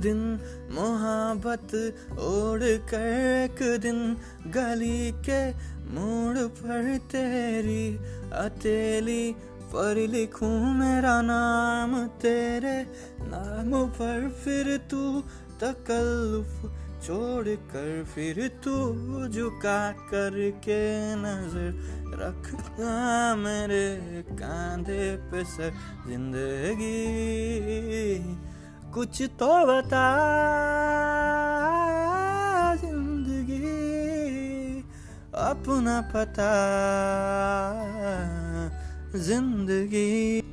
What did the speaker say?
दिन मोहब्बत ओढ़ कर एक दिन गली के मोड़ पर तेरी अतेली पर लिखूं मेरा नाम, तेरे नाम पर फिर तू तकल्लुफ छोड़ कर, फिर तू झुका करके नज़र रख मेरे कांधे पे सर, ज़िंदगी। कुछ तो बता। ज़िंदगी अपना पता। ज़िंदगी।